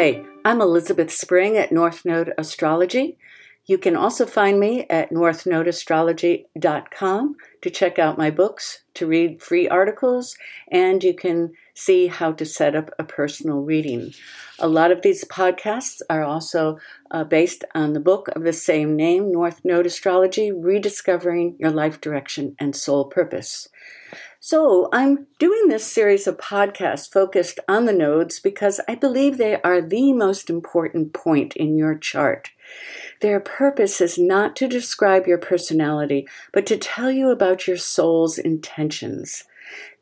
Hi, I'm Elizabeth Spring at North Node Astrology. You can also find me at northnodeastrology.com to check out my books, to read free articles, and you can see how to set up a personal reading. A lot of these podcasts are also uh, based on the book of the same name, North Node Astrology Rediscovering Your Life Direction and Soul Purpose. So, I'm doing this series of podcasts focused on the nodes because I believe they are the most important point in your chart. Their purpose is not to describe your personality, but to tell you about your soul's intentions.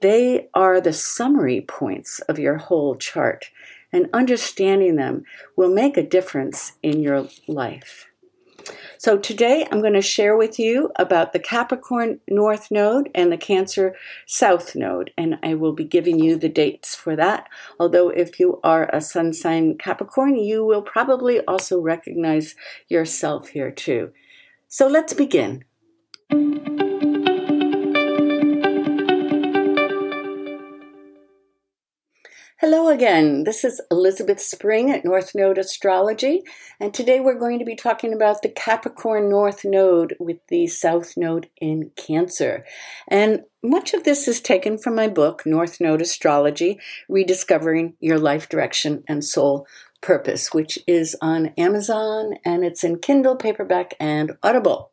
They are the summary points of your whole chart, and understanding them will make a difference in your life. So today I'm going to share with you about the Capricorn North Node and the Cancer South Node, and I will be giving you the dates for that. Although if you are a sun sign Capricorn, you will probably also recognize yourself here too. So let's begin. Hello again. This is Elizabeth Spring at North Node Astrology, and today we're going to be talking about the Capricorn North Node with the South Node in Cancer. And much of this is taken from my book, North Node Astrology Rediscovering Your Life Direction and Soul Purpose, which is on Amazon and it's in Kindle, paperback, and Audible.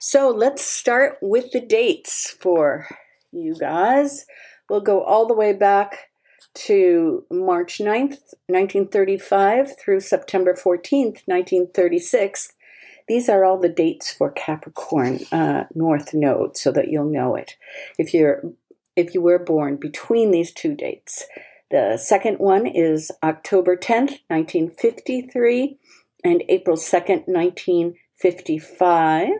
So let's start with the dates for you guys. We'll go all the way back to March 9th, 1935 through September 14th, 1936. These are all the dates for Capricorn uh, North Node so that you'll know it. If you're if you were born between these two dates. The second one is October 10th, 1953 and April 2nd, 1955.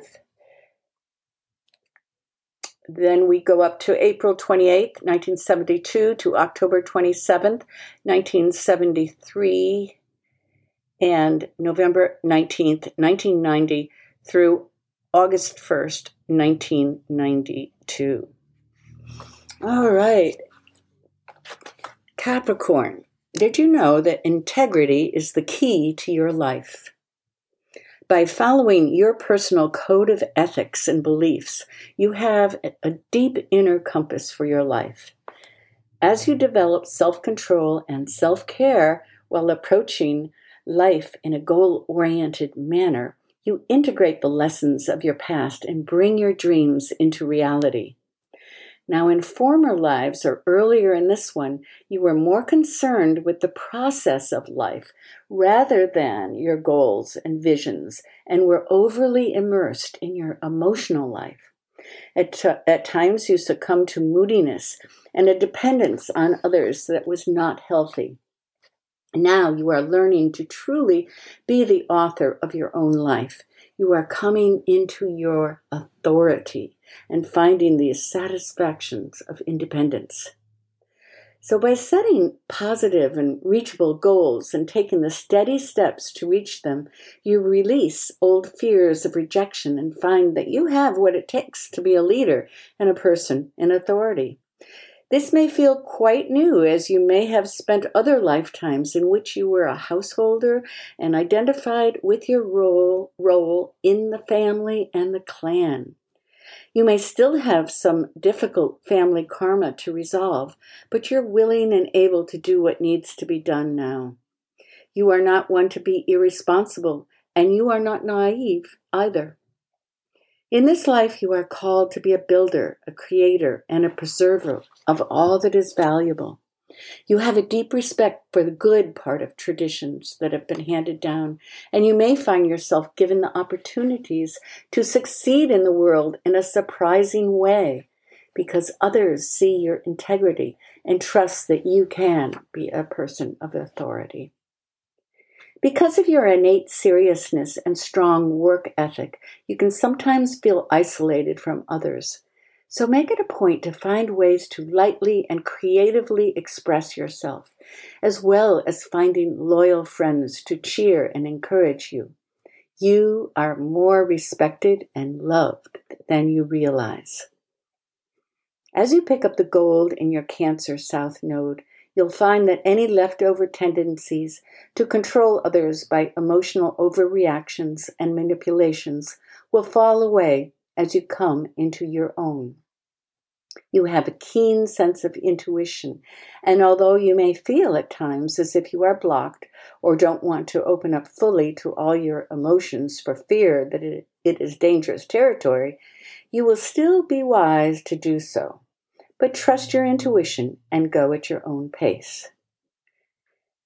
Then we go up to April 28, 1972 to October 27, 1973 and November 19th, 1990 through August 1st, 1992. All right. Capricorn, did you know that integrity is the key to your life? By following your personal code of ethics and beliefs, you have a deep inner compass for your life. As you develop self control and self care while approaching life in a goal oriented manner, you integrate the lessons of your past and bring your dreams into reality. Now, in former lives or earlier in this one, you were more concerned with the process of life rather than your goals and visions and were overly immersed in your emotional life. At, t- at times, you succumbed to moodiness and a dependence on others that was not healthy. Now you are learning to truly be the author of your own life. You are coming into your authority and finding the satisfactions of independence. So, by setting positive and reachable goals and taking the steady steps to reach them, you release old fears of rejection and find that you have what it takes to be a leader and a person in authority. This may feel quite new, as you may have spent other lifetimes in which you were a householder and identified with your role, role in the family and the clan. You may still have some difficult family karma to resolve, but you're willing and able to do what needs to be done now. You are not one to be irresponsible, and you are not naive either. In this life, you are called to be a builder, a creator, and a preserver of all that is valuable. You have a deep respect for the good part of traditions that have been handed down, and you may find yourself given the opportunities to succeed in the world in a surprising way because others see your integrity and trust that you can be a person of authority. Because of your innate seriousness and strong work ethic, you can sometimes feel isolated from others. So make it a point to find ways to lightly and creatively express yourself, as well as finding loyal friends to cheer and encourage you. You are more respected and loved than you realize. As you pick up the gold in your Cancer South Node, you'll find that any leftover tendencies to control others by emotional overreactions and manipulations will fall away as you come into your own. You have a keen sense of intuition, and although you may feel at times as if you are blocked or don't want to open up fully to all your emotions for fear that it, it is dangerous territory, you will still be wise to do so but trust your intuition and go at your own pace.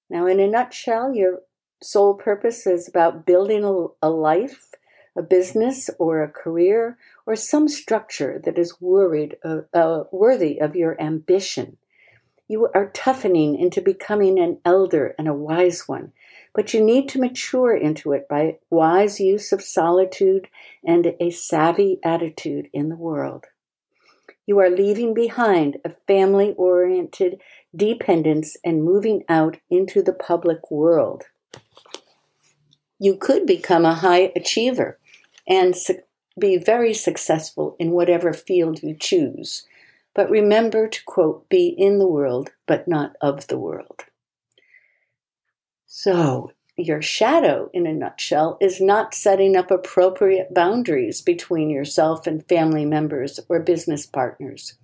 Now, in a nutshell, your sole purpose is about building a, a life, a business, or a career, or some structure that is worried, uh, uh, worthy of your ambition. You are toughening into becoming an elder and a wise one, but you need to mature into it by wise use of solitude and a savvy attitude in the world. You are leaving behind a family oriented dependence and moving out into the public world. You could become a high achiever and su- be very successful in whatever field you choose. But remember to quote, be in the world, but not of the world. So, your shadow, in a nutshell, is not setting up appropriate boundaries between yourself and family members or business partners.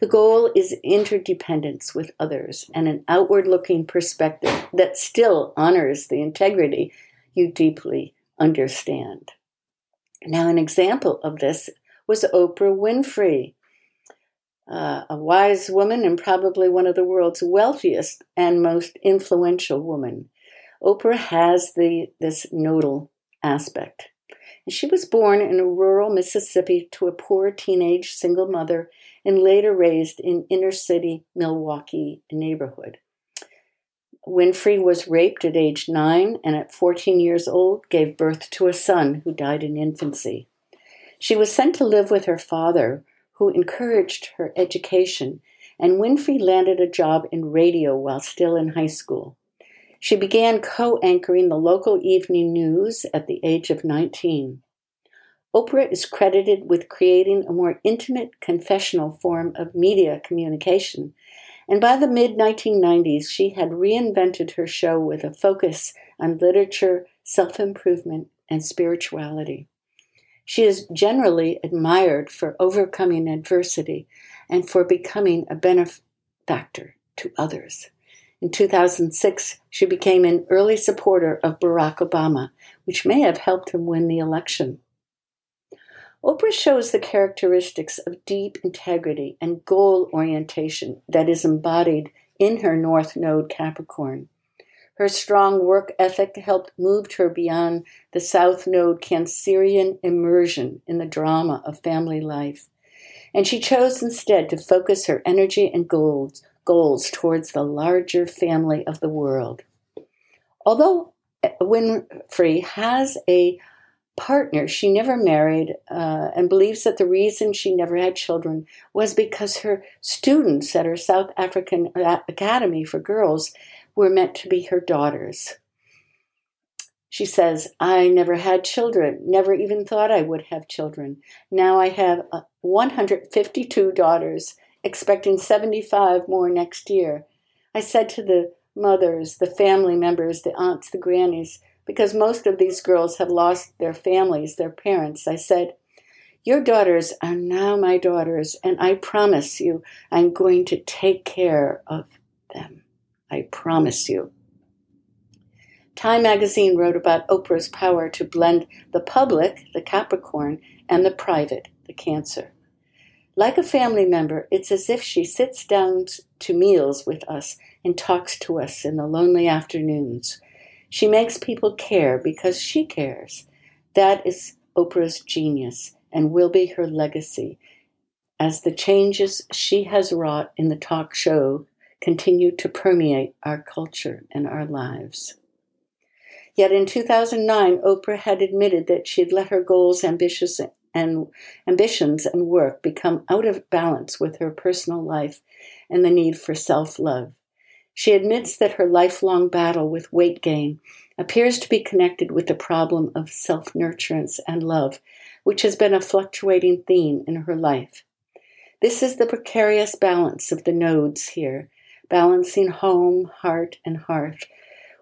The goal is interdependence with others and an outward looking perspective that still honors the integrity you deeply understand. Now, an example of this was Oprah Winfrey, uh, a wise woman and probably one of the world's wealthiest and most influential women. Oprah has the this nodal aspect. She was born in rural Mississippi to a poor teenage single mother and later raised in inner city Milwaukee neighborhood. Winfrey was raped at age 9 and at 14 years old gave birth to a son who died in infancy. She was sent to live with her father, who encouraged her education, and Winfrey landed a job in radio while still in high school. She began co anchoring the local evening news at the age of 19. Oprah is credited with creating a more intimate confessional form of media communication, and by the mid 1990s, she had reinvented her show with a focus on literature, self improvement, and spirituality. She is generally admired for overcoming adversity and for becoming a benefactor to others. In 2006, she became an early supporter of Barack Obama, which may have helped him win the election. Oprah shows the characteristics of deep integrity and goal orientation that is embodied in her North Node Capricorn. Her strong work ethic helped move her beyond the South Node Cancerian immersion in the drama of family life. And she chose instead to focus her energy and goals goals towards the larger family of the world. Although Winfrey has a partner, she never married uh, and believes that the reason she never had children was because her students at her South African Academy for Girls were meant to be her daughters. She says, I never had children, never even thought I would have children. Now I have uh, 152 daughters expecting 75 more next year. I said to the mothers, the family members, the aunts, the grannies, because most of these girls have lost their families, their parents, I said, Your daughters are now my daughters, and I promise you I'm going to take care of them. I promise you. Time magazine wrote about Oprah's power to blend the public, the Capricorn, and the private, the Cancer. Like a family member, it's as if she sits down to meals with us and talks to us in the lonely afternoons. She makes people care because she cares. That is Oprah's genius and will be her legacy as the changes she has wrought in the talk show continue to permeate our culture and our lives. Yet in 2009, Oprah had admitted that she had let her goals, ambitions, and ambitions and work become out of balance with her personal life and the need for self love. She admits that her lifelong battle with weight gain appears to be connected with the problem of self nurturance and love, which has been a fluctuating theme in her life. This is the precarious balance of the nodes here balancing home, heart, and hearth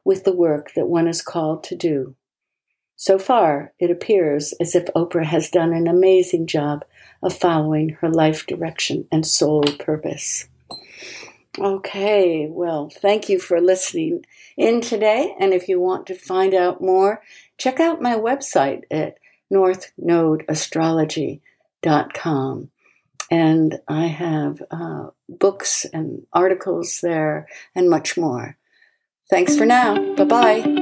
with the work that one is called to do. So far, it appears as if Oprah has done an amazing job of following her life direction and soul purpose. Okay, well, thank you for listening in today. And if you want to find out more, check out my website at northnodeastrology.com. And I have uh, books and articles there and much more. Thanks for now. Bye bye.